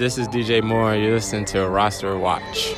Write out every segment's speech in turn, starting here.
This is DJ Moore. You're listening to Roster Watch.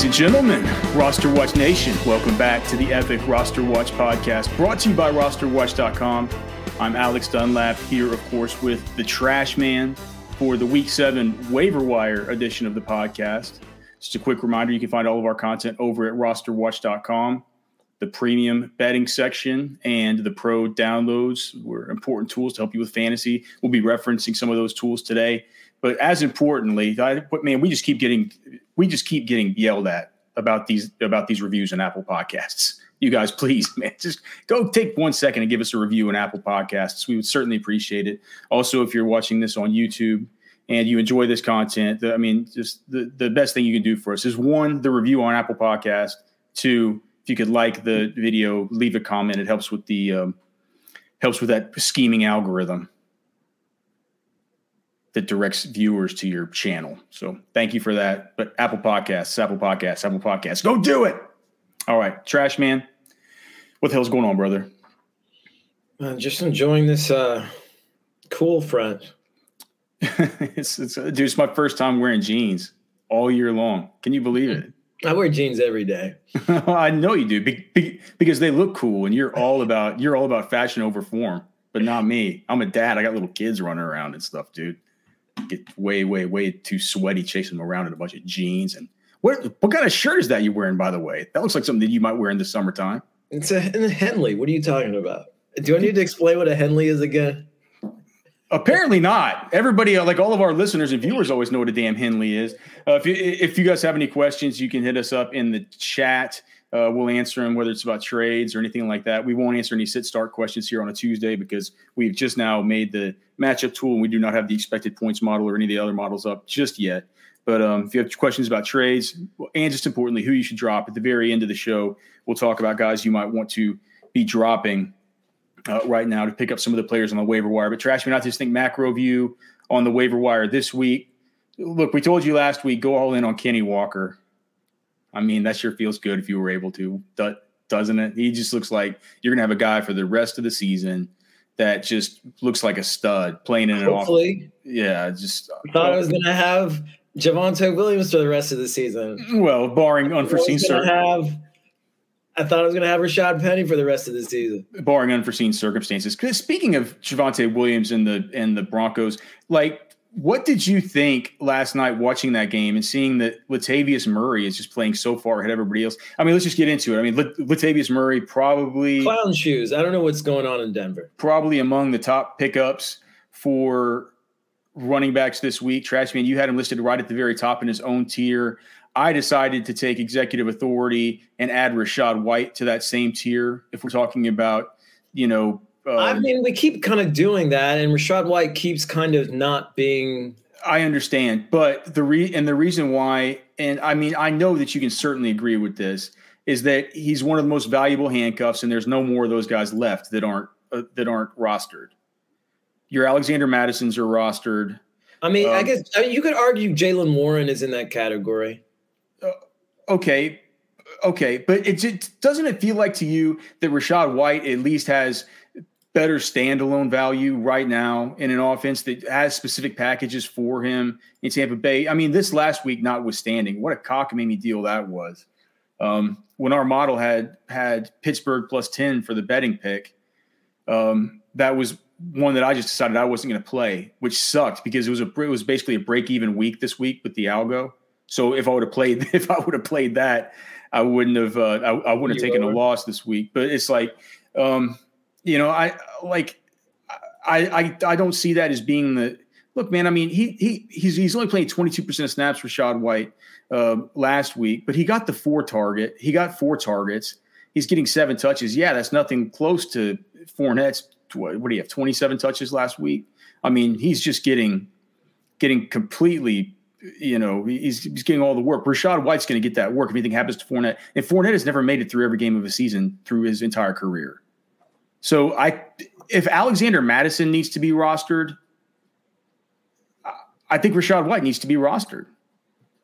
Ladies and gentlemen, Roster Watch Nation, welcome back to the Epic Roster Watch podcast brought to you by rosterwatch.com. I'm Alex Dunlap here, of course, with the Trash Man for the Week 7 waiver wire edition of the podcast. Just a quick reminder you can find all of our content over at rosterwatch.com. The premium betting section and the pro downloads were important tools to help you with fantasy. We'll be referencing some of those tools today. But as importantly, I, man, we just keep getting we just keep getting yelled at about these about these reviews in Apple Podcasts. You guys, please, man, just go take one second and give us a review in Apple Podcasts. We would certainly appreciate it. Also, if you're watching this on YouTube and you enjoy this content, I mean, just the, the best thing you can do for us is one, the review on Apple Podcast. Two, you could like the video, leave a comment. It helps with the um, helps with that scheming algorithm that directs viewers to your channel. So thank you for that. But Apple Podcasts, Apple Podcasts, Apple Podcasts, go do it. All right, Trash Man, what the hell's going on, brother? Uh, just enjoying this uh, cool front. it's, it's, dude, it's my first time wearing jeans all year long. Can you believe it? I wear jeans every day. I know you do be, be, because they look cool, and you're all about you're all about fashion over form. But not me. I'm a dad. I got little kids running around and stuff, dude get way, way, way too sweaty chasing them around in a bunch of jeans. And what what kind of shirt is that you're wearing, by the way? That looks like something that you might wear in the summertime. It's a, a Henley. What are you talking about? Do I need to explain what a Henley is again? Apparently not. Everybody, like all of our listeners and viewers, always know what a damn Henley is. Uh, if you if you guys have any questions, you can hit us up in the chat. Uh, we'll answer them, whether it's about trades or anything like that. We won't answer any sit start questions here on a Tuesday because we've just now made the matchup tool and we do not have the expected points model or any of the other models up just yet. But um, if you have questions about trades and just importantly, who you should drop at the very end of the show, we'll talk about guys you might want to be dropping uh, right now to pick up some of the players on the waiver wire. But Trash, me not just think macro view on the waiver wire this week. Look, we told you last week, go all in on Kenny Walker. I mean, that sure feels good if you were able to, doesn't it? He just looks like you're going to have a guy for the rest of the season that just looks like a stud playing in an Hopefully. Off- yeah, just I thought I was going to have Javonte Williams for the rest of the season. Well, barring unforeseen circumstances. I thought I was going to have Rashad Penny for the rest of the season, barring unforeseen circumstances. Because speaking of Javonte Williams and the and the Broncos, like what did you think last night watching that game and seeing that Latavius Murray is just playing so far ahead of everybody else? I mean, let's just get into it. I mean, Latavius Murray probably clown shoes. I don't know what's going on in Denver. Probably among the top pickups for running backs this week. Trashman, you had him listed right at the very top in his own tier. I decided to take executive authority and add Rachaad White to that same tier. If we're talking about, you know, um, I mean, we keep kind of doing that, and Rachaad White keeps kind of not being. I understand, but the re and the reason why, and I mean, I know that you can certainly agree with this, is that he's one of the most valuable handcuffs, and there's no more of those guys left that aren't uh, that aren't rostered. Your Alexander Mattison's are rostered. I mean, um, I guess I mean, you could argue Jaylen Warren is in that category. Okay, okay, but it, it doesn't it feel like to you that Rachaad White at least has better standalone value right now in an offense that has specific packages for him in Tampa Bay. I mean, this last week, notwithstanding, what a cockamamie deal that was. Um, when our model had had Pittsburgh plus ten for the betting pick, um, that was one that I just decided I wasn't going to play, which sucked because it was a it was basically a break even week this week with the algo. So if I would have played if I would have played that, I wouldn't have uh, I, I, wouldn't have taken a loss this week. But it's like um, you know, I like I, I I don't see that as being the look, man. I mean, he he he's he's only playing twenty two percent of snaps for Shad White uh, last week, but he got the four target. He got four targets. He's getting seven touches. Yeah, that's nothing close to Fournette's. What, what do you have? Twenty seven touches last week. I mean, he's just getting getting completely. You know, he's, he's getting all the work. Rachaad White's going to get that work if anything happens to Fournette. And Fournette has never made it through every game of a season through his entire career. So I, if Alexander Mattison needs to be rostered, I think Rachaad White needs to be rostered.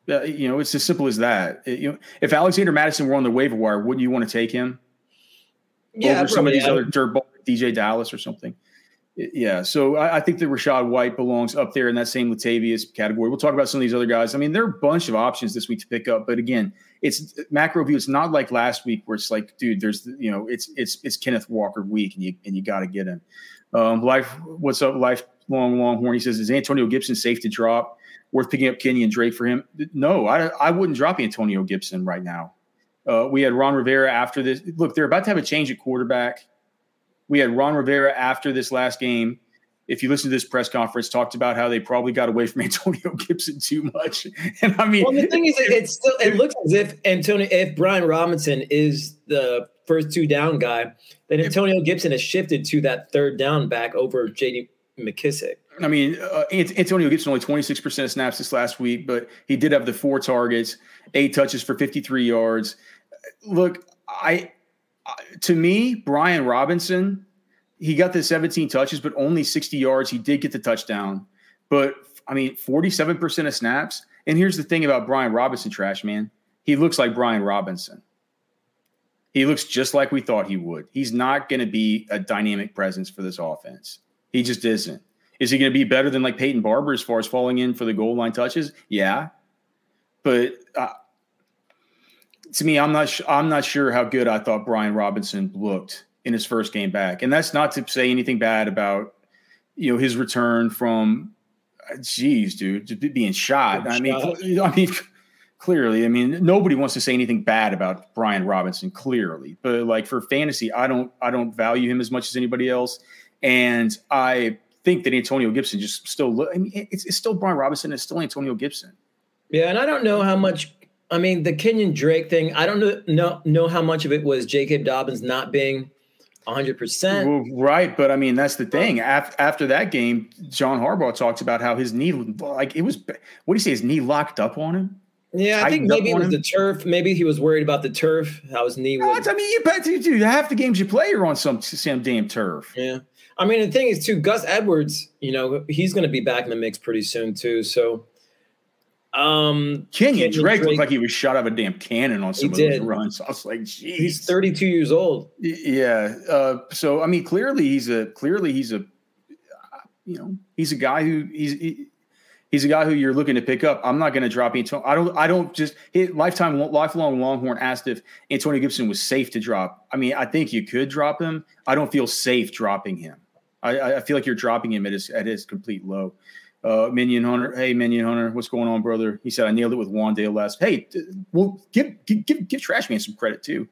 Uh, you know, it's as simple as that. It, you know, if Alexander Mattison were on the waiver wire, wouldn't you want to take him? Yeah, over some of these other dirtball, DeeJay Dallas or something. Yeah, so I, I, think that Rachaad White belongs up there in that same Latavius category. We'll talk about some of these other guys. I mean, there are a bunch of options this week to pick up, but again, it's macro view. It's not like last week where it's like, dude, there's you know, it's it's it's Kenneth Walker week, and you and you got to get him. Um, life, what's up, lifelong Longhorn? He says, is Antonio Gibson safe to drop? Worth picking up Kenyan Drake for him? No, I I wouldn't drop Antonio Gibson right now. Uh, we had Ron Rivera after this. Look, they're about to have a change at quarterback we had Ron Rivera after this last game. If you listen to this press conference, talked about how they probably got away from Antonio Gibson too much. And I mean, well, the thing is, it's still it looks as if Antonio, if Brian Robinson is the first two down guy, then Antonio Gibson has shifted to that third down back over J.D. McKissic. I mean, uh, Antonio Gibson only 26% of snaps this last week, but he did have the four targets, eight touches for 53 yards. Look, I to me, Brian Robinson, he got the 17 touches, but only 60 yards. He did get the touchdown, but I mean, 47% of snaps. And here's the thing about Brian Robinson, trash man. He looks like Brian Robinson. He looks just like we thought he would. He's not going to be a dynamic presence for this offense. He just isn't. Is he going to be better than like Peyton Barber as far as falling in for the goal line touches? Yeah. But uh, to me, I'm not sh- I'm not sure how good I thought Brian Robinson looked in his first game back, and that's not to say anything bad about you know his return from. Uh, geez, dude, being shot. I mean, I mean, clearly, I mean, nobody wants to say anything bad about Brian Robinson. Clearly, but like for fantasy, I don't, I don't value him as much as anybody else, and I think that Antonio Gibson just still. I mean, it's, it's still Brian Robinson. It's still Antonio Gibson. Yeah, and I don't know how much I mean, the Kenyan Drake thing, I don't know, know, know how much of it was J.K. Dobbins not being 100%. Well, right. But I mean, that's the thing. After, after that game, John Harbaugh talks about how his knee, like it was, what do you say, his knee locked up on him? Yeah, I think maybe it was him? the turf. Maybe he was worried about the turf, how his knee was. I mean, you bet you do. Half the games you play are on some, some damn turf. Yeah. I mean, the thing is, too, Gus Edwards, you know, he's going to be back in the mix pretty soon, too. So, um, Kenyan Drake, Drake, looked like he was shot out of a damn cannon on some of did. those runs. I was like, geez. He's 32 years old. Yeah. Uh, so I mean, clearly he's a clearly he's a you know he's a guy who he's he, he's a guy who you're looking to pick up. I'm not going to drop Antonio. I don't. I don't just hit lifetime lifelong Longhorn asked if Antonio Gibson was safe to drop. I mean, I think you could drop him. I don't feel safe dropping him. I, I feel like you're dropping him at his at his complete low. Uh, Minion Hunter, hey Minion Hunter, what's going on, brother? He said I nailed it with Wan'Dale last. Hey, well, give give give, give Trash Man some credit too.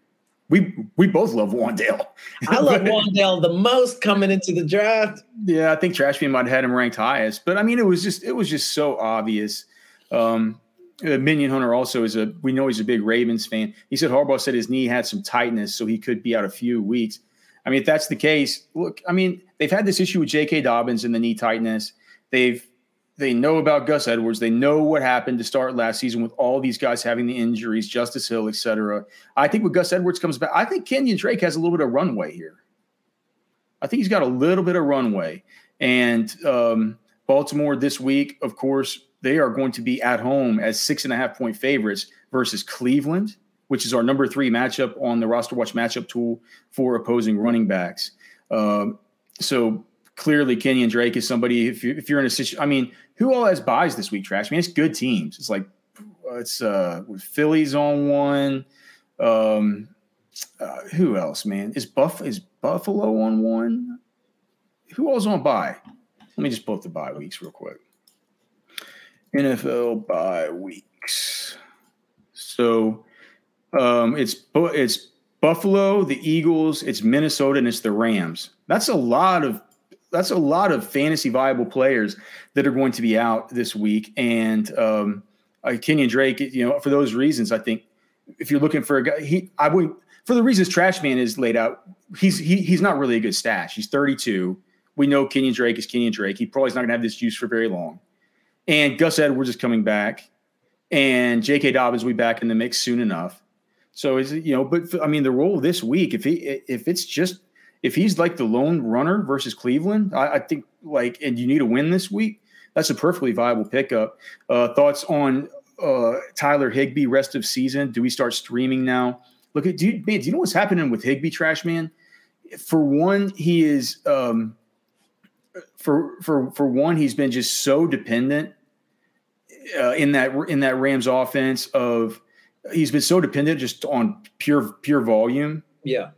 We we both love Wan'Dale. I love Wan'Dale the most coming into the draft. Yeah, I think Trash Man might have had him ranked highest, but I mean, it was just it was just so obvious. Um, uh, Minion Hunter also is a we know he's a big Ravens fan. He said Harbaugh said his knee had some tightness, so he could be out a few weeks. I mean, if that's the case, look, I mean, they've had this issue with J.K. Dobbins and the knee tightness. They've they know about Gus Edwards. They know what happened to start last season with all these guys having the injuries, Justice Hill, et cetera. I think when Gus Edwards comes back, I think Kenyan Drake has a little bit of runway here. I think he's got a little bit of runway. And um, Baltimore this week, of course, they are going to be at home as six and a half point favorites versus Cleveland, which is our number three matchup on the roster watch matchup tool for opposing running backs. Um, so clearly Kenyan Drake is somebody. If you if you're in a situation, I mean, who all has buys this week? Trash. I mean, it's good teams. It's like it's uh Phillies on one. Um, uh, who else, man? Is Buff is Buffalo on one? Who else on buy? Let me just pull up the bye weeks real quick. NFL bye weeks. So um, it's it's Buffalo, the Eagles, it's Minnesota, and it's the Rams. That's a lot of that's a lot of fantasy viable players that are going to be out this week. And um, uh, Kenyan Drake, you know, for those reasons, I think if you're looking for a guy, he I would for the reasons Trash Man is laid out. He's he, he's not really a good stash. He's 32. We know Kenyan Drake is Kenyan Drake. He probably is not going to have this juice for very long. And Gus Edwards is coming back, and J.K. Dobbins will be back in the mix soon enough. So is you know, but I mean, the role this week, if he if it's just if he's like the lone runner versus Cleveland, I, I think like, and you need a win this week, that's a perfectly viable pickup. Uh, thoughts on uh, Tyler Higbee rest of season? Do we start streaming now? Look at do you, man, do you know what's happening with Higbee, Trash Man? For one, he is um, for for for one, he's been just so dependent uh, in that in that Rams offense of he's been so dependent just on pure pure volume. Yeah.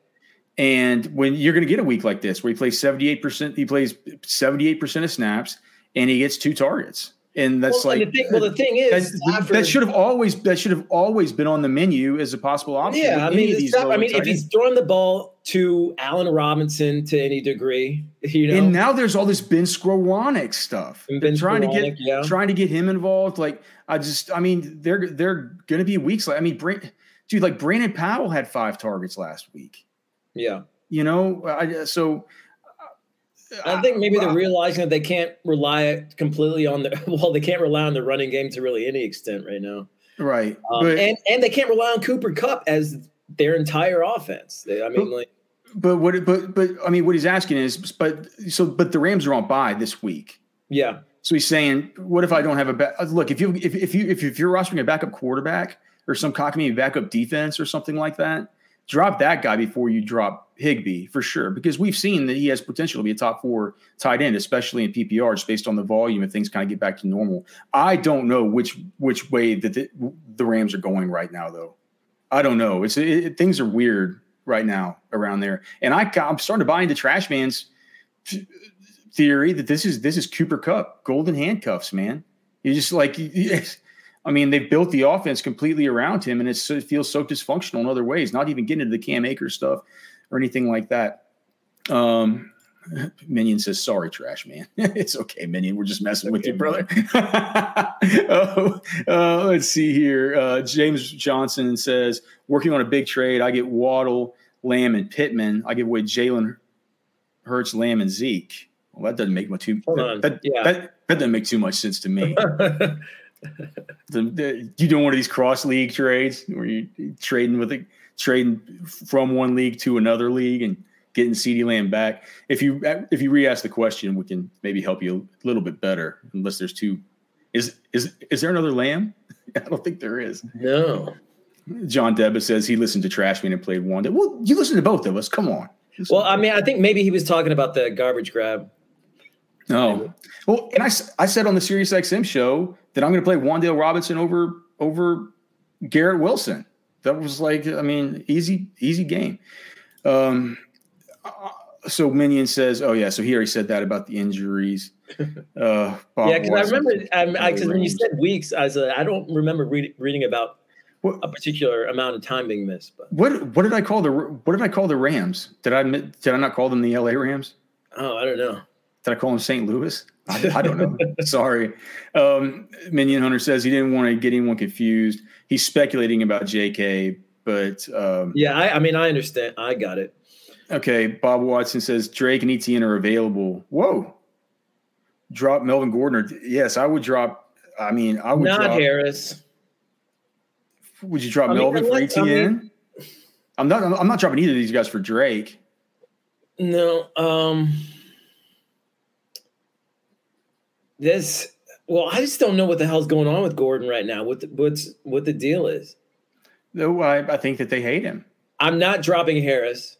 And when you're going to get a week like this where he plays 78%, he plays 78% of snaps and he gets two targets and that's well, like and the thing, well the thing is that, that, should have always that should have always been on the menu as a possible option. Yeah, I mean, not, I mean, if he's throwing the ball to Allen Robinson to any degree, you know, and now there's all this Ben Skowronek stuff. Ben trying to get yeah. trying to get him involved. Like I just, I mean, they're they're going to be weeks. Like I mean, dude, like Brandon Powell had five targets last week. Yeah, you know, I so I think maybe they're realizing that they can't rely completely on the well, they can't rely on the running game to really any extent right now. Right. Um, but, and and they can't rely on Cooper Kupp as their entire offense. They, I mean, but, like. But what? But but I mean, what he's asking is, but so but the Rams are on bye this week. Yeah. So he's saying, what if I don't have a back? Look, if you if if you if, if you're rostering a backup quarterback or some cockamamie backup defense or something like that, drop that guy before you drop Higbee for sure, because we've seen that he has potential to be a top four tight end, especially in PPR, just based on the volume and things kind of get back to normal. I don't know which which way that the, the Rams are going right now, though. I don't know. It's it, things are weird right now around there, and I I'm starting to buy into Trash Man's theory that this is this is Cooper Kupp golden handcuffs, man. You just like. I mean, they've built the offense completely around him, and it feels so dysfunctional in other ways. Not even getting into the Cam Akers stuff or anything like that. Um, Minion says, "Sorry, trash man. it's okay, Minion. We're just messing okay, with you, brother." oh, uh, let's see here. Uh, James Johnson says, "Working on a big trade. I get Waddle, Lamb, and Pittman. I give away Jalen Hurts, Lamb, and Zeke. Well, that doesn't make much too. That, that, yeah. that, that doesn't make too much sense to me." The, the, you doing one of these cross league trades where you trading with a trading from one league to another league and getting CeeDee Lamb back. If you if you re-ask the question, we can maybe help you a little bit better. Unless there's two, is is is there another Lamb? I don't think there is. No. John Debba says he listened to Trashman and played one. Well, you listen to both of us. Come on. Well, I mean, I think maybe he was talking about the garbage grab. No. Well, and I, I said on the Sirius XM show that I'm going to play Wan'Dale Robinson over over Garrett Wilson. That was like, I mean, easy easy game. Um, so Minion says, "Oh yeah." So he already said that about the injuries. Uh, yeah, because I remember, because when you said weeks, I said I don't remember read, reading about what, a particular amount of time being missed. But what what did I call the what did I call the Rams? Did I did I not call them the LA Rams? Oh, I don't know. Did I call him St. Louis? I, I don't know. Sorry. Um, Minion Hunter says he didn't want to get anyone confused. He's speculating about JK, but um, yeah, I, I mean, I understand. I got it. Okay. Bob Watson says Drake and ETN are available. Whoa. Drop Melvin Gordon. Yes, I would drop. I mean, I would not drop, Harris. Would you drop I Melvin mean, for ETN? I mean, I'm not. I'm not dropping either of these guys for Drake. No. Um this well, I just don't know what the hell's going on with Gordon right now. What the, what's what the deal is? No, I, I think that they hate him. I'm not dropping Harris.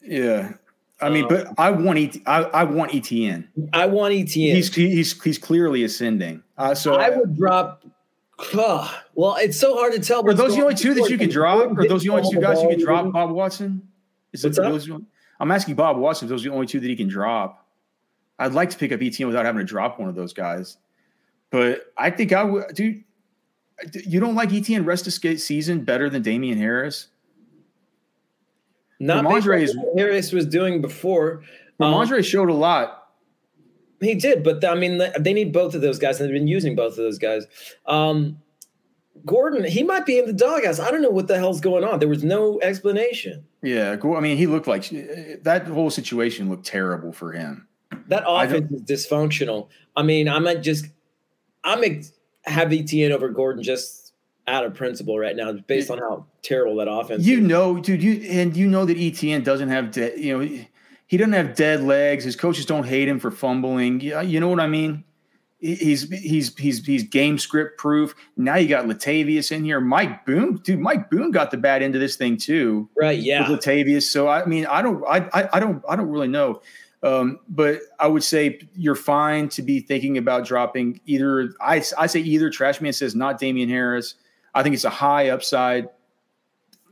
Yeah, I mean, um, but I want ET, I, I want ETN. I want ETN. He's he's he's clearly ascending. Uh, so I would drop. Uh, well, it's so hard to tell. Are those the only two that you can drop? Are those the only two guys you can drop? Bob Watson. Is it those? I'm asking Bob Watson. If those are the only two that he can drop. I'd like to pick up ETN without having to drop one of those guys. But I think I would, dude. You don't like ETN rest of season better than Damien Harris? Not Rhamondre is Harris was doing before. Rhamondre um, showed a lot. He did, but I mean, they need both of those guys, and they've been using both of those guys. Um, Gordon, he might be in the doghouse. I don't know what the hell's going on. There was no explanation. Yeah, I mean, he looked like that whole situation looked terrible for him. That offense is dysfunctional. I mean, I'm might just, I'm ex- have ETN over Gordon just out of principle right now, based on how terrible that offense. You is. know, dude, you and you know that ETN doesn't have, de- you know, he doesn't have dead legs. His coaches don't hate him for fumbling. Yeah, uh, you know what I mean. He's he's he's he's game script proof. Now you got Latavius in here. Mike Boone, dude. Mike Boone got the bad end of this thing too. Right. Yeah. With Latavius. So I mean, I don't I I, I don't I don't really know. Um, but I would say you're fine to be thinking about dropping either. I, I say either. Trashman says not Damien Harris. I think it's a high upside,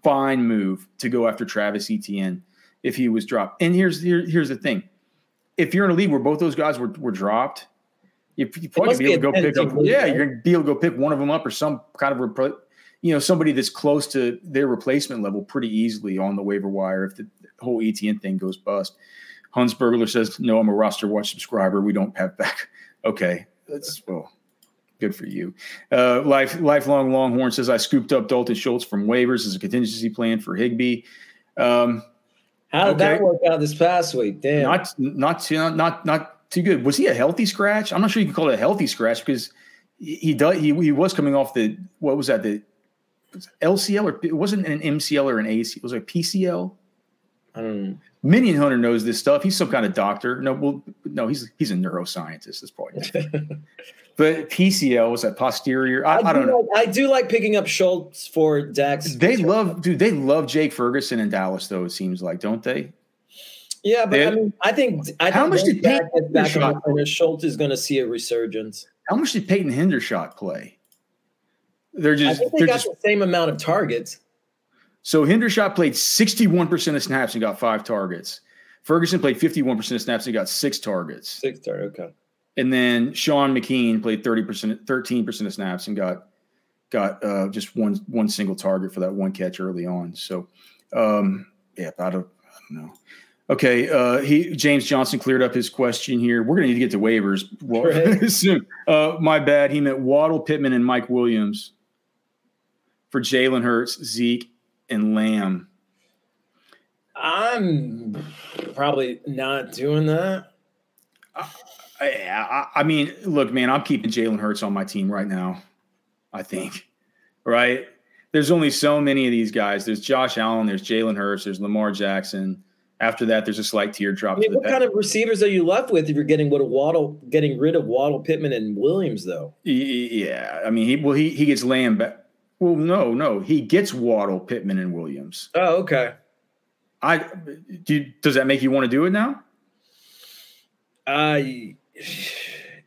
fine move to go after Travis Etienne if he was dropped. And here's here, here's the thing: if you're in a league where both those guys were were dropped, you, you probably be able to go pick up. Yeah, you're gonna be able to go pick one of them up or some kind of repl- you know somebody that's close to their replacement level pretty easily on the waiver wire if the whole Etienne thing goes bust. Hans Burglar says, "No, I'm a roster watch subscriber. We don't have back." Okay, that's well, good for you. Uh, life lifelong Longhorn says, "I scooped up Dalton Schultz from waivers as a contingency plan for Higbee." Um, How did okay. that work out this past week? Damn, not not too, not not too good. Was he a healthy scratch? I'm not sure you can call it a healthy scratch because he does he, he was coming off the what was that the LCL or it wasn't an MCL or an AC. It was a PCL. I don't know. Minion Hunter knows this stuff. He's some kind of doctor. No, well, no, he's he's a neuroscientist. This point. but PCL was that posterior. I, I, I don't know. Like, I do like picking up Schultz for Dax. They love, dude. They love Jake Ferguson in Dallas, though. It seems like, don't they? Yeah, but they, I mean, I think I how much did Peyton on Schultz is going to see a resurgence. How much did Peyton Hendershot play? They're just. I think they got just, the same amount of targets. So Hendershot played 61% of snaps and got five targets. Ferguson played 51% of snaps and got six targets. Six targets, okay. And then Sean McKeon played 30%, 13% of snaps and got got uh, just one one single target for that one catch early on. So um, yeah, about a, I don't know. Okay, uh, he James Johnson cleared up his question here. We're gonna need to get to waivers well, right. soon. Uh, my bad. He meant Waddle, Pittman, and Mike Williams for Jalen Hurts, Zeke, and Lamb? I'm probably not doing that. Uh, I, I, I mean, look, man, I'm keeping Jalen Hurts on my team right now. I think, right? There's only so many of these guys. There's Josh Allen, there's Jalen Hurts, there's Lamar Jackson. After that, there's a slight teardrop. I mean, what kind of receivers are you left with if you're getting what a Waddle, getting rid of Waddle, Pittman, and Williams, though? Yeah, I mean, he well, he he gets Lamb back. Well, no, no, he gets Waddle, Pittman, and Williams. Oh, okay. I do. Does that make you want to do it now? Uh,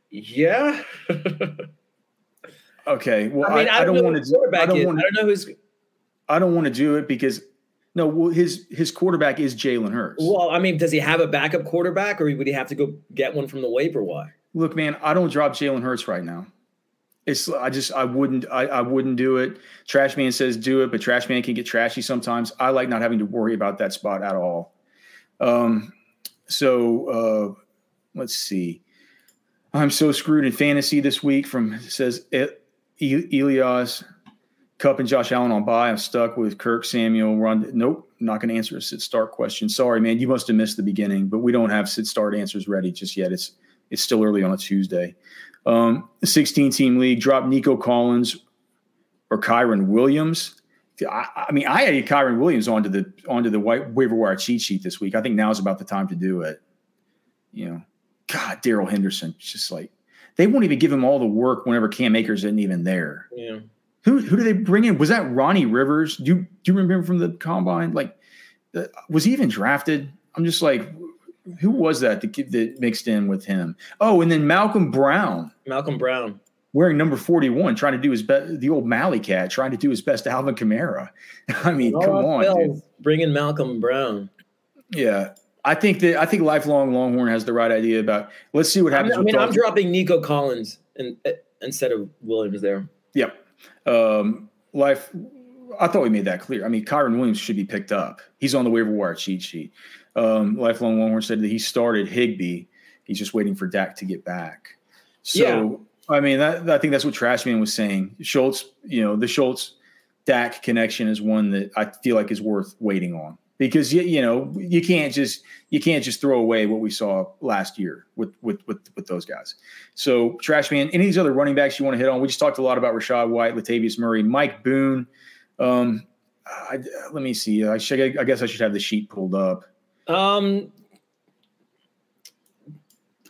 yeah. okay. Well, I, mean, I, I don't, want to. do I don't want. I don't know who's. I don't want to do it because no. Well, his his quarterback is Jalen Hurts. Well, I mean, does he have a backup quarterback, or would he have to go get one from the waiver wire? Look, man, I don't drop Jalen Hurts right now. It's I just I wouldn't I, I wouldn't do it. Trash man says do it, but trash man can get trashy sometimes. I like not having to worry about that spot at all. Um, so uh, let's see. I'm so screwed in fantasy this week. From says Elias, Kupp and Josh Allen on bye. I'm stuck with Kirk Samuel. Run. Nope, not going to answer a sit start question. Sorry, man. You must have missed the beginning, but we don't have sit start answers ready just yet. It's it's still early on a Tuesday. Um, 16 team league, drop Nico Collins or Kyren Williams. I, I, mean, I added Kyren Williams onto the onto the white waiver wire cheat sheet this week. I think now is about the time to do it. You know, God, Darrell Henderson, just like they won't even give him all the work whenever Cam Akers isn't even there. Yeah. Who who do they bring in? Was that Ronnie Rivers? Do you do you remember him from the combine? Like, uh, was he even drafted? I'm just like, who was that that, that mixed in with him? Oh, and then Malcolm Brown. Malcolm Brown wearing number 41, trying to do his best, the old Mally cat, trying to do his best Alvin Kamara. I mean, come on. Bringing Malcolm Brown. Yeah. I think that I think lifelong Longhorn has the right idea about let's see what happens. I mean, I'm dropping Nico Collins in, instead of Williams there. Yep. Um, life I thought we made that clear. I mean, Kyren Williams should be picked up. He's on the waiver wire cheat sheet. Um, Lifelong Longhorn said that he started Higbee. He's just waiting for Dak to get back. So, yeah. I mean, that, I think that's what Trashman was saying. Schultz, you know, the Schultz Dak connection is one that I feel like is worth waiting on because you, you know you can't just you can't just throw away what we saw last year with with with, with those guys. So Trashman, any of these other running backs you want to hit on? We just talked a lot about Rachaad White, Latavius Murray, Mike Boone. Um, I, let me see. I should. I guess I should have the sheet pulled up. Um,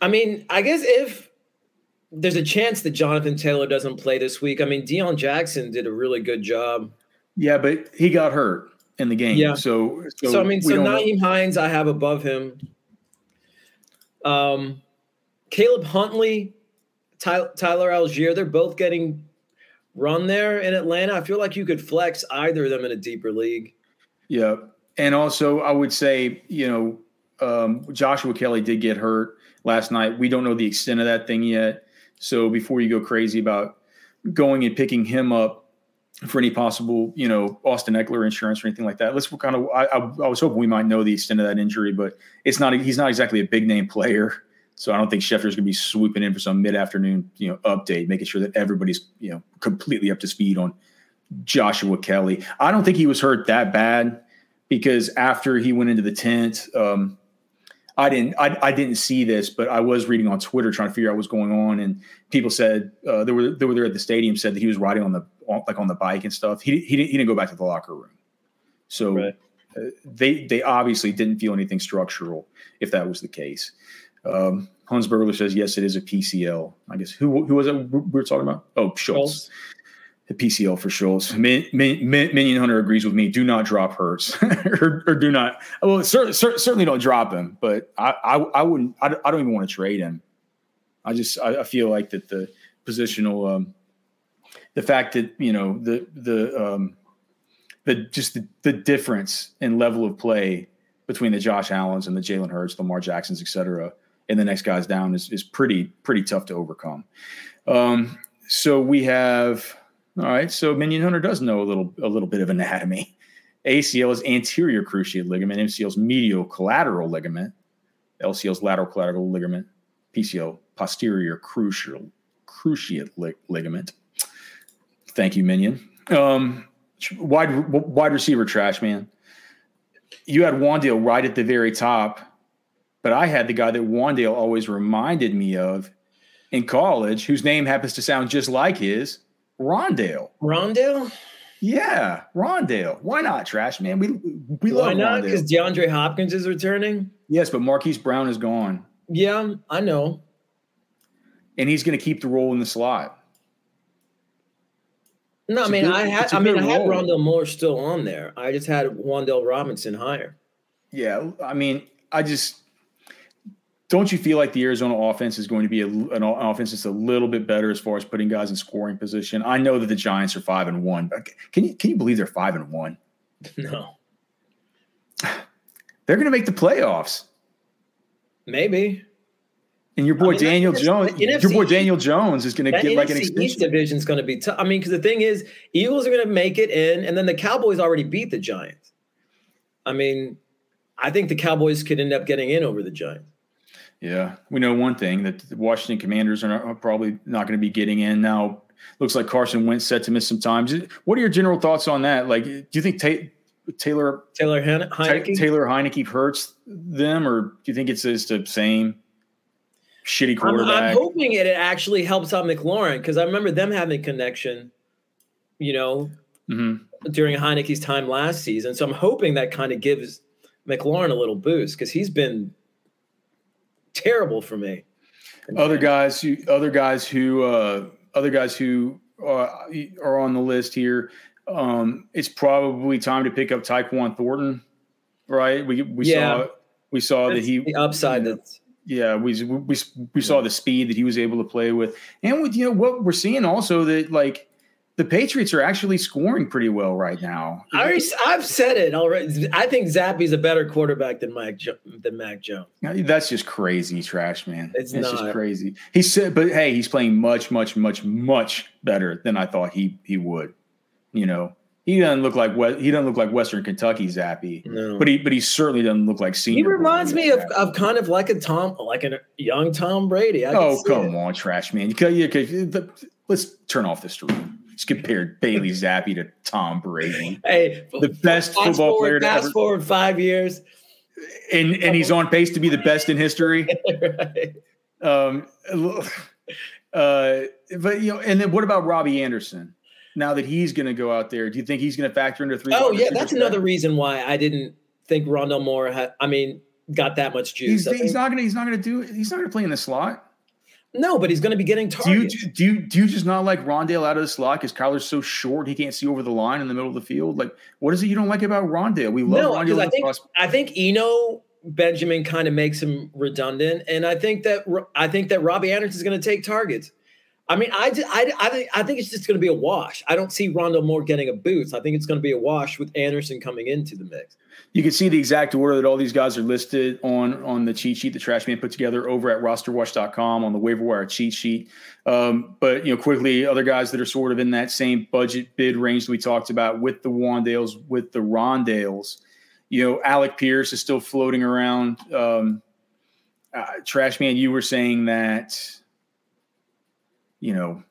I mean, I guess if there's a chance that Jonathan Taylor doesn't play this week, I mean, Deon Jackson did a really good job. Yeah, but he got hurt in the game. Yeah. So, so, so I mean, so Nyheim Hines, I have above him. Um, Caleb Huntley, Tyler, Tyler Allgeier, they're both getting run there in Atlanta. I feel like you could flex either of them in a deeper league. Yeah. And also, I would say, you know, um, Joshua Kelley did get hurt last night. We don't know the extent of that thing yet. So before you go crazy about going and picking him up for any possible, you know, Austin Ekeler insurance or anything like that, let's kind of. I, I, I was hoping we might know the extent of that injury, but it's not. He's not exactly a big name player. So I don't think Schefter's going to be swooping in for some mid-afternoon, you know, update, making sure that everybody's, you know, completely up to speed on Joshua Kelley. I don't think he was hurt that bad because after he went into the tent, um, I didn't I, I, didn't see this, but I was reading on Twitter trying to figure out what's going on, and people said uh, they were they were there at the stadium said that he was riding on the on, like on the bike and stuff. He he didn't, he didn't go back to the locker room, so right. uh, they they obviously didn't feel anything structural if that was the case. Um, Hans Bergler says yes, it is a PCL. I guess who who was it we were talking about? Oh, Schultz. Schultz. The PCL for Schultz. Min, Min, Min, Minion Hunter agrees with me. Do not drop Hurts, or, or, do not. Well, cer- cer- certainly don't drop him. But I, I, I wouldn't. I, I, don't even want to trade him. I just I, I feel like that the positional, um, the fact that you know the the um, the just the, the difference in level of play between the Josh Allen's and the Jalen Hurts, Lamar Jacksons, et cetera, and the next guys down is is pretty pretty tough to overcome. Um, so we have all right. So Minion Hunter does know a little a little bit of anatomy. ACL is anterior cruciate ligament. MCL is medial collateral ligament. LCL is lateral collateral ligament. PCL posterior crucial cruciate li- ligament. Thank you, Minion. Um, wide wide receiver trash man. You had Wan'Dale right at the very top but I had the guy that Wan'Dale always reminded me of in college, whose name happens to sound just like his, Rondale. Rondale? Yeah, Rondale. Why not, Trash Man? We we love Why love not? Because DeAndre Hopkins is returning. Yes, but Marquise Brown is gone. Yeah, I know. And he's going to keep the role in the slot. No, it's I mean good, I had I mean I had Rondale Moore still on there. I just had Wan'Dale Robinson higher. Yeah, I mean, I just don't you feel like the Arizona offense is going to be a, an offense that's a little bit better as far as putting guys in scoring position? I know that the Giants are five and one. Can you can you believe they're five and one? No. They're going to make the playoffs. Maybe. And your boy I mean, Daniel Jones, your boy Daniel Jones is going to get like an extension. East division is going to be tough. I mean, because the thing is, Eagles are going to make it in, and then the Cowboys already beat the Giants. I mean, I think the Cowboys could end up getting in over the Giants. Yeah, we know one thing that the Washington Commanders are, not, are probably not going to be getting in now. Looks like Carson Wentz set to miss some time. What are your general thoughts on that? Like, do you think ta- Taylor Taylor Heinicke Taylor Heinicke hurts them, or do you think it's just the same shitty quarterback? I'm, I'm hoping it actually helps out McLaurin because I remember them having a connection. You know, mm-hmm. during Heinicke's time last season, so I'm hoping that kind of gives McLaurin a little boost because he's been terrible for me. Other guys who other guys who uh, other guys who uh, are on the list here. Um, it's probably time to pick up Tyquan Thornton, right? We we yeah. saw we saw that's that he the upside you know, that's yeah we we we saw the speed that he was able to play with, and with you know what we're seeing also that like the Patriots are actually scoring pretty well right now. I have said it already. I think Zappe's a better quarterback than Mike than Mac Jones. That's just crazy, trash man. It's not. just crazy. He said, but hey, he's playing much, much, much, much better than I thought he he would. You know, he doesn't look like he doesn't look like Western Kentucky Zappe, No. but he but he certainly doesn't look like senior. He reminds me of, of kind of like a Tom, like a young Tom Brady. I oh come it. on, trash man! You you the, let's turn off the stream. Compared Bailey Zappe to Tom Brady, Hey, the best football forward, player to fast ever, forward five years. and and he's on pace to be the best in history. Right. Um, uh, but you know, and then what about Robbie Anderson? Now that he's going to go out there, do you think he's going to factor into three? Oh yeah, that's another reason why I didn't think Rondale Moore had. I mean, got that much juice. He's, he's not going to. He's not going to do. He's not going to play in the slot. No, but he's going to be getting targets. Do you do you do you just not like Rondale out of the slot because Kyler's so short he can't see over the line in the middle of the field? Like, what is it you don't like about Rondale? We love No, Rondale. I think I think Eno Benjamin kind of makes him redundant, and I think that I think that Robbie Anderson is going to take targets. I mean, I, I, I think I think it's just going to be a wash. I don't see Rondale Moore getting a boost. I think it's going to be a wash with Anderson coming into the mix. you can see the exact order that all these guys are listed on on the cheat sheet the trash man put together over at rosterwatch.com on the waiver wire cheat sheet um, but you know quickly other guys that are sort of in that same budget bid range that we talked about with the wandales with the rondales you know alec pierce is still floating around um, uh, trash man you were saying that you know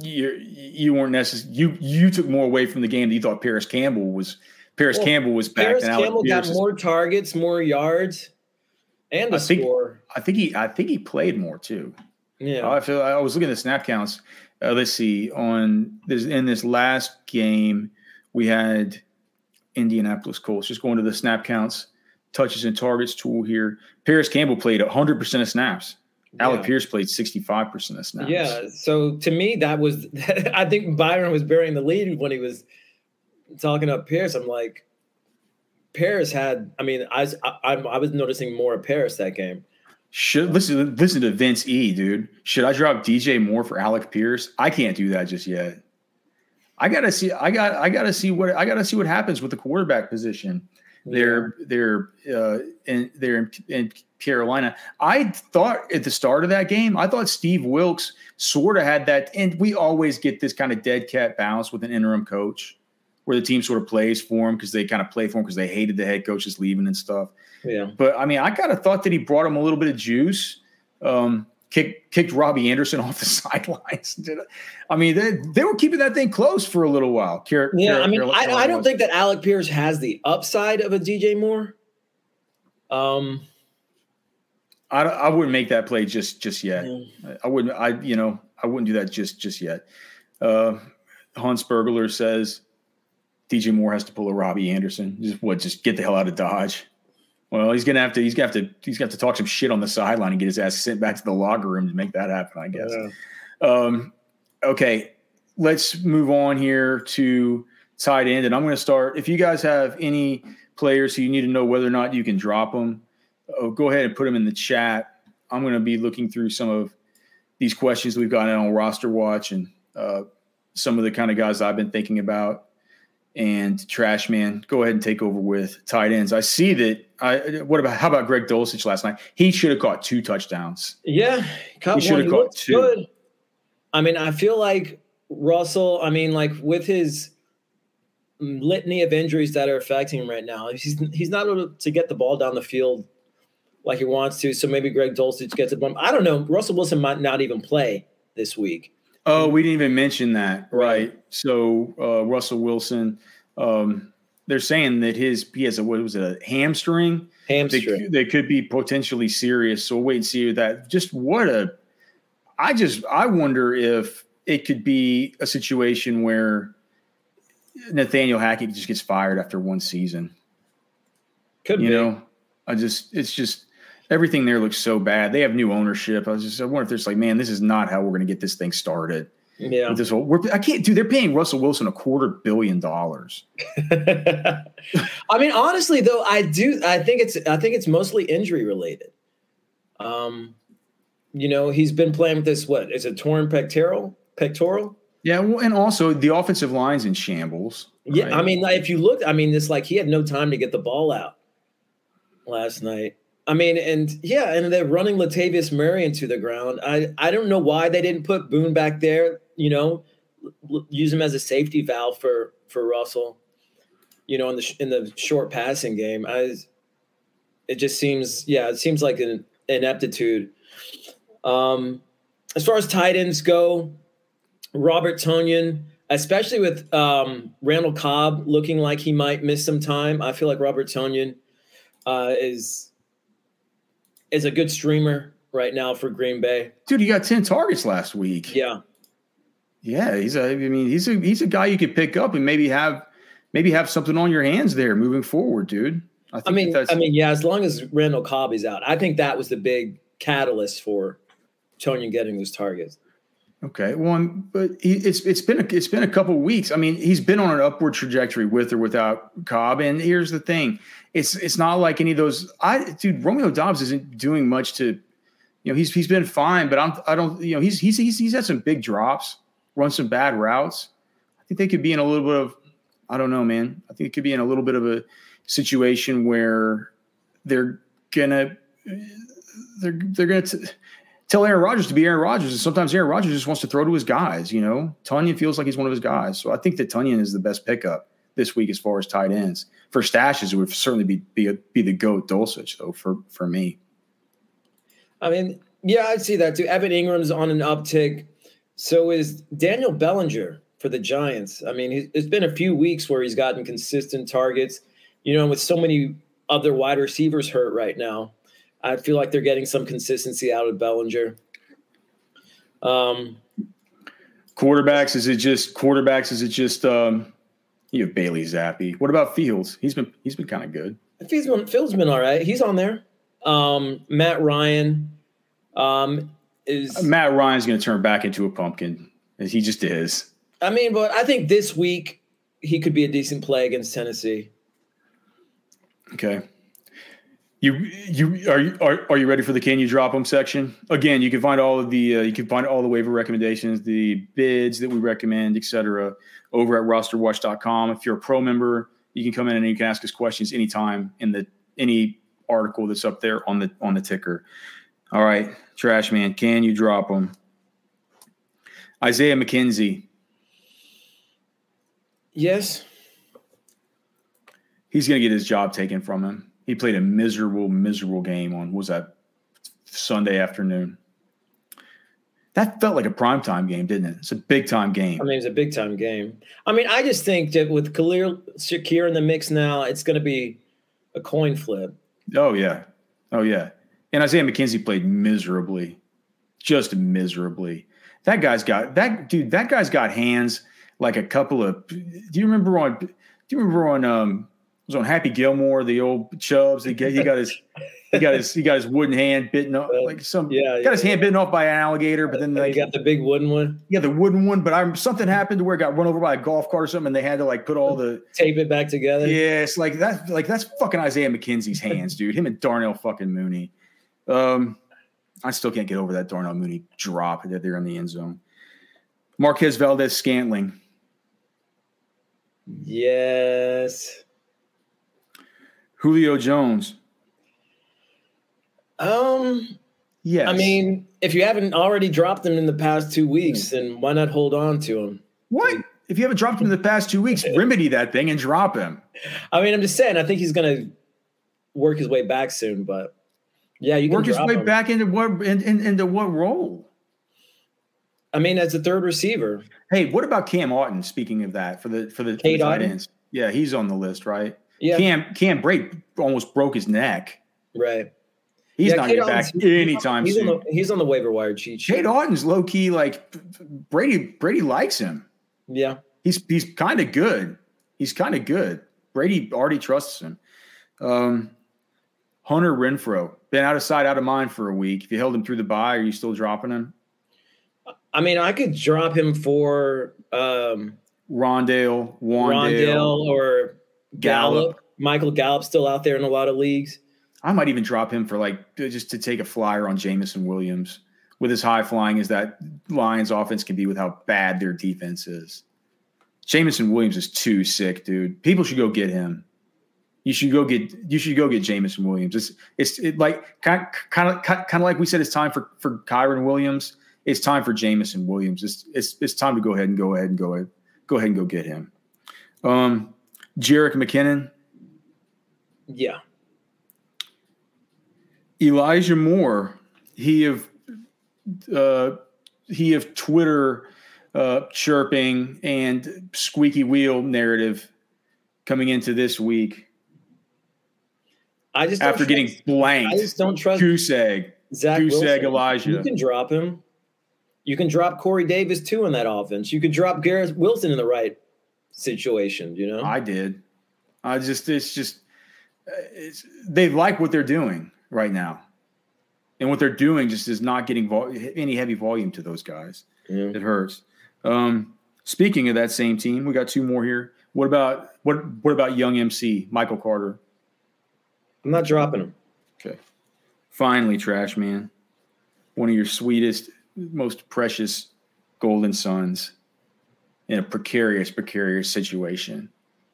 you you weren't necessarily you you took more away from the game that you thought Parris Campbell was Parris Well, Campbell was back Parris Campbell Pierce got more targets, more yards, and I a think- score. I think he I think he played more too. Yeah, I feel I was looking at the snap counts. Uh, let's see on this in this last game we had Indianapolis Colts. Just going to the snap counts, touches and targets tool here. Parris Campbell played 100 percent of snaps. Alec Yeah. Pierce played 65 percent of snaps. Yeah. So to me, that was I think Byron was bearing the lead when he was talking up Pierce. I'm like, Parris had. I mean, I was, I, I was noticing more of Parris that game. Should listen listen to Vince E, dude. Should I drop DJ Moore for Alec Pierce? I can't do that just yet. I gotta see. I got. I gotta see what. I gotta see what happens with the quarterback position. They're they're uh, in they're in, in Carolina. I thought at the start of that game, I thought Steve Wilks sort of had that, and we always get this kind of dead cat bounce with an interim coach, where the team sort of plays for him because they kind of play for him because they hated the head coaches leaving and stuff. yeah. But I mean, I kind of thought that he brought him a little bit of juice. Um, kicked kicked Robbie Anderson off the sidelines. I- mean, they, they were keeping that thing close for a little while. Car- Yeah, Car- I mean, Carolina I, I don't think that Alec Pierce has the upside of a DJ Moore. Um, I, I wouldn't make that play just just yet. yeah. I wouldn't. I you know I wouldn't do that just just yet. Uh, Hans Bergler says DJ Moore has to pull a Robbie Anderson. Just what? Just get the hell out of Dodge. Well, he's gonna have to. He's gonna have to. He's gonna have to talk some shit on the sideline and get his ass sent back to the locker room to make that happen. I guess. Yeah. Um, okay, let's move on here to tight end, and I'm going to start. If you guys have any players who you need to know whether or not you can drop them, oh, go ahead and put them in the chat. I'm going to be looking through some of these questions we've gotten on roster watch and uh, some of the kind of guys I've been thinking about. And Trash Man, go ahead and take over with tight ends. I see that. I what about how about Greg Dulcich last night? He should have caught two touchdowns. Yeah, caught He should've caught two. good. I mean, I feel like Russell. I mean, like with his litany of injuries that are affecting him right now, he's he's not able to get the ball down the field like he wants to. So maybe Greg Dulcich gets a bump. I don't know. Russell Wilson might not even play this week. Oh, we didn't even mention that, right? So uh, Russell Wilson, um, they're saying that his he has a what was it, a hamstring that, Hamstring. that could be potentially serious. So we'll wait and see that. Just what a, I just I wonder if it could be a situation where Nathaniel Hackett just gets fired after one season. Could be You be. know, I just it's just everything there looks so bad. They have new ownership. I was just I wonder if there's like, man, this is not how we're going to get this thing started Yeah. this whole. We're, I can't do. They're paying Russell Wilson a quarter billion dollars. I mean, honestly, though, I do. I think it's. I think it's mostly injury related. Um, you know, he's been playing with this. What is it? Torn pectoral. Pectoral. Yeah, well, and also the offensive line's in shambles. Yeah, right? I mean, if you look, I mean, it's like he had no time to get the ball out last night. I mean, and yeah, and they're running Latavius Murray into the ground. I I don't know why they didn't put Boone back there. You know, use him as a safety valve for for Russell. You know, in the in the short passing game, I it just seems yeah, it seems like an ineptitude. Um, as far as tight ends go, Robert Tonyan, especially with um, Randall Cobb looking like he might miss some time, I feel like Robert Tonyan uh, is is a good streamer right now for Green Bay. Dude, he got ten targets last week. Yeah, yeah, he's a. I mean, he's a he's a guy you could pick up and maybe have maybe have something on your hands there moving forward, dude. I, I mean, I mean, yeah. As long as Randall Cobb is out, I think that was the big catalyst for Tonyan getting those targets. Okay, one, but he, it's it's been a, it's been a couple weeks. I mean, he's been on an upward trajectory with or without Cobb. And here's the thing: it's it's not like any of those. I dude, Romeo Doubs isn't doing much to, you know, he's he's been fine, but I'm I don't you know he's he's he's, he's had some big drops run some bad routes. I think they could be in a little bit of, I don't know, man. I think it could be in a little bit of a situation where they're gonna they're they're gonna t- tell Aaron Rodgers to be Aaron Rodgers, and sometimes Aaron Rodgers just wants to throw to his guys. You know, Tonyan feels like he's one of his guys, so I think that Tonyan is the best pickup this week as far as tight ends for stashes. It would certainly be be, a, be the goat Dulcich though for for me. I mean, yeah, I'd see that too. Evan Engram's on an uptick. So is Daniel Bellinger for the Giants. I mean, it's been a few weeks where he's gotten consistent targets. You know, with so many other wide receivers hurt right now, I feel like they're getting some consistency out of Bellinger. Um, quarterbacks is it just quarterbacks? Is it just um, you have Bailey Zappe? What about Fields? He's been he's been kind of good. Fields been Fields been all right. He's on there. Um, Matt Ryan. Um, is Matt Ryan's going to turn back into a pumpkin. He just is. I mean, but I think this week he could be a decent play against Tennessee. Okay. You you are you are, are you ready for the can you drop them section? Again, you can find all of the uh, you can find all the waiver recommendations, the bids that we recommend, etc. over at rosterwatch.com. If you're a pro member, you can come in and you can ask us questions anytime in the any article that's up there on the on the ticker. All right, trash man, can you drop them? Isaiah McKenzie. Yes. He's going to get his job taken from him. He played a miserable, miserable game on was that Sunday afternoon. That felt like a primetime game, didn't it? It's a big time game. I mean, it's a big time game. I mean, I just think that with Khalil Shakir in the mix now, it's going to be a coin flip. Oh yeah, oh yeah. And Isaiah McKenzie played miserably, just miserably. That guy's got that dude. That guy's got hands like a couple of. Do you remember on? Do you remember on? Um, was on Happy Gilmore, the old Chubbs. He got, he got his he got his he got his wooden hand bitten off like some yeah got his hand bitten off by an alligator, but then like, got the big wooden one. Yeah, the wooden one. But I'm something happened to where it got run over by a golf cart or something, and they had to like put all the tape it back together. Yeah, it's like that. Like that's fucking Isaiah McKenzie's hands, dude. Him and Darnell fucking Mooney. Um, I still can't get over that Darnell Mooney drop that they're in the end zone. Marquez Valdes Scantling. Yes. Julio Jones. Um. Yes. I mean, if you haven't already dropped him in the past two weeks, then why not hold on to him? What? If you haven't dropped him in the past two weeks, remedy that thing and drop him. I mean, I'm just saying. I think he's going to work his way back soon, but yeah, you work his way him. back into what in, in, into what role? I mean, as a third receiver. Hey, what about Cam Otton? Speaking of that, for the for the, for the tight ends, yeah, he's on the list, right? Yeah, Cam Cam Brate almost broke his neck. Right. He's yeah, not getting back anytime he's soon. On the, he's on the waiver wire cheat. Cade Otton's low key like Brady. Brady likes him. Yeah, he's he's kind of good. He's kind of good. Brady already trusts him. Um, Hunter Renfrow been out of sight, out of mind for a week. If you held him through the bye, are you still dropping him? I mean, I could drop him for um, Rondale, Wandale, Rondale or Gallup. Gallup. Michael Gallup still out there in a lot of leagues. I might even drop him for like just to take a flyer on Jameson Williams with as high flying as that Lions offense can be with how bad their defense is. Jameson Williams is too sick, dude. People should go get him. You should go get you should go get Jameson Williams. It's it's it like kind of kind of kind of like we said it's time for for Kyren Williams. it's time for Jameson Williams. It's it's it's time to go ahead and go ahead and go ahead go ahead and go get him. Um, Jerick McKinnon. Yeah. Elijah Moore. He of uh, he of Twitter uh, chirping and squeaky wheel narrative coming into this week. I just after getting blanked. I just don't trust Kusag. Zach Kusag Wilson. Elijah. You can drop him. You can drop Corey Davis too in that offense. You could drop Garrett Wilson in the right situation. You know, I did. I just it's just it's, they like what they're doing right now, and what they're doing just is not getting vol- any heavy volume to those guys. Yeah. It hurts. Um, speaking of that same team, we got two more here. What about what what about young MC Michael Carter? I'm not dropping him. Okay. Finally, trash man, one of your sweetest, most precious golden sons in a precarious, precarious situation.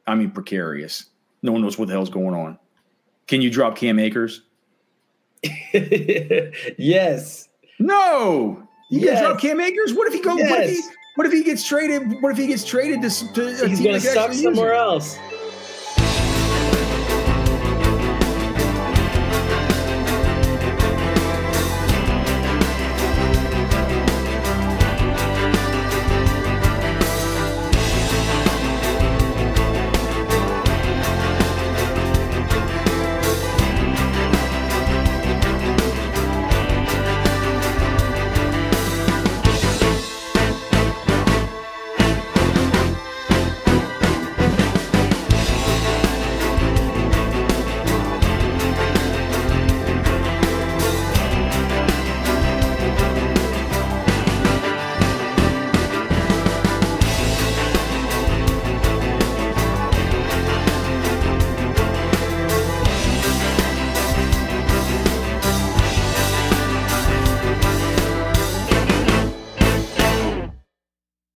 I mean, precarious. No one knows what the hell's going on. Can you drop Cam Akers? yes. No. You Yes. can drop Cam Akers. What if he goes? What if he? Yes. What if he gets traded? What if he gets traded to? to He's going to suck somewhere else.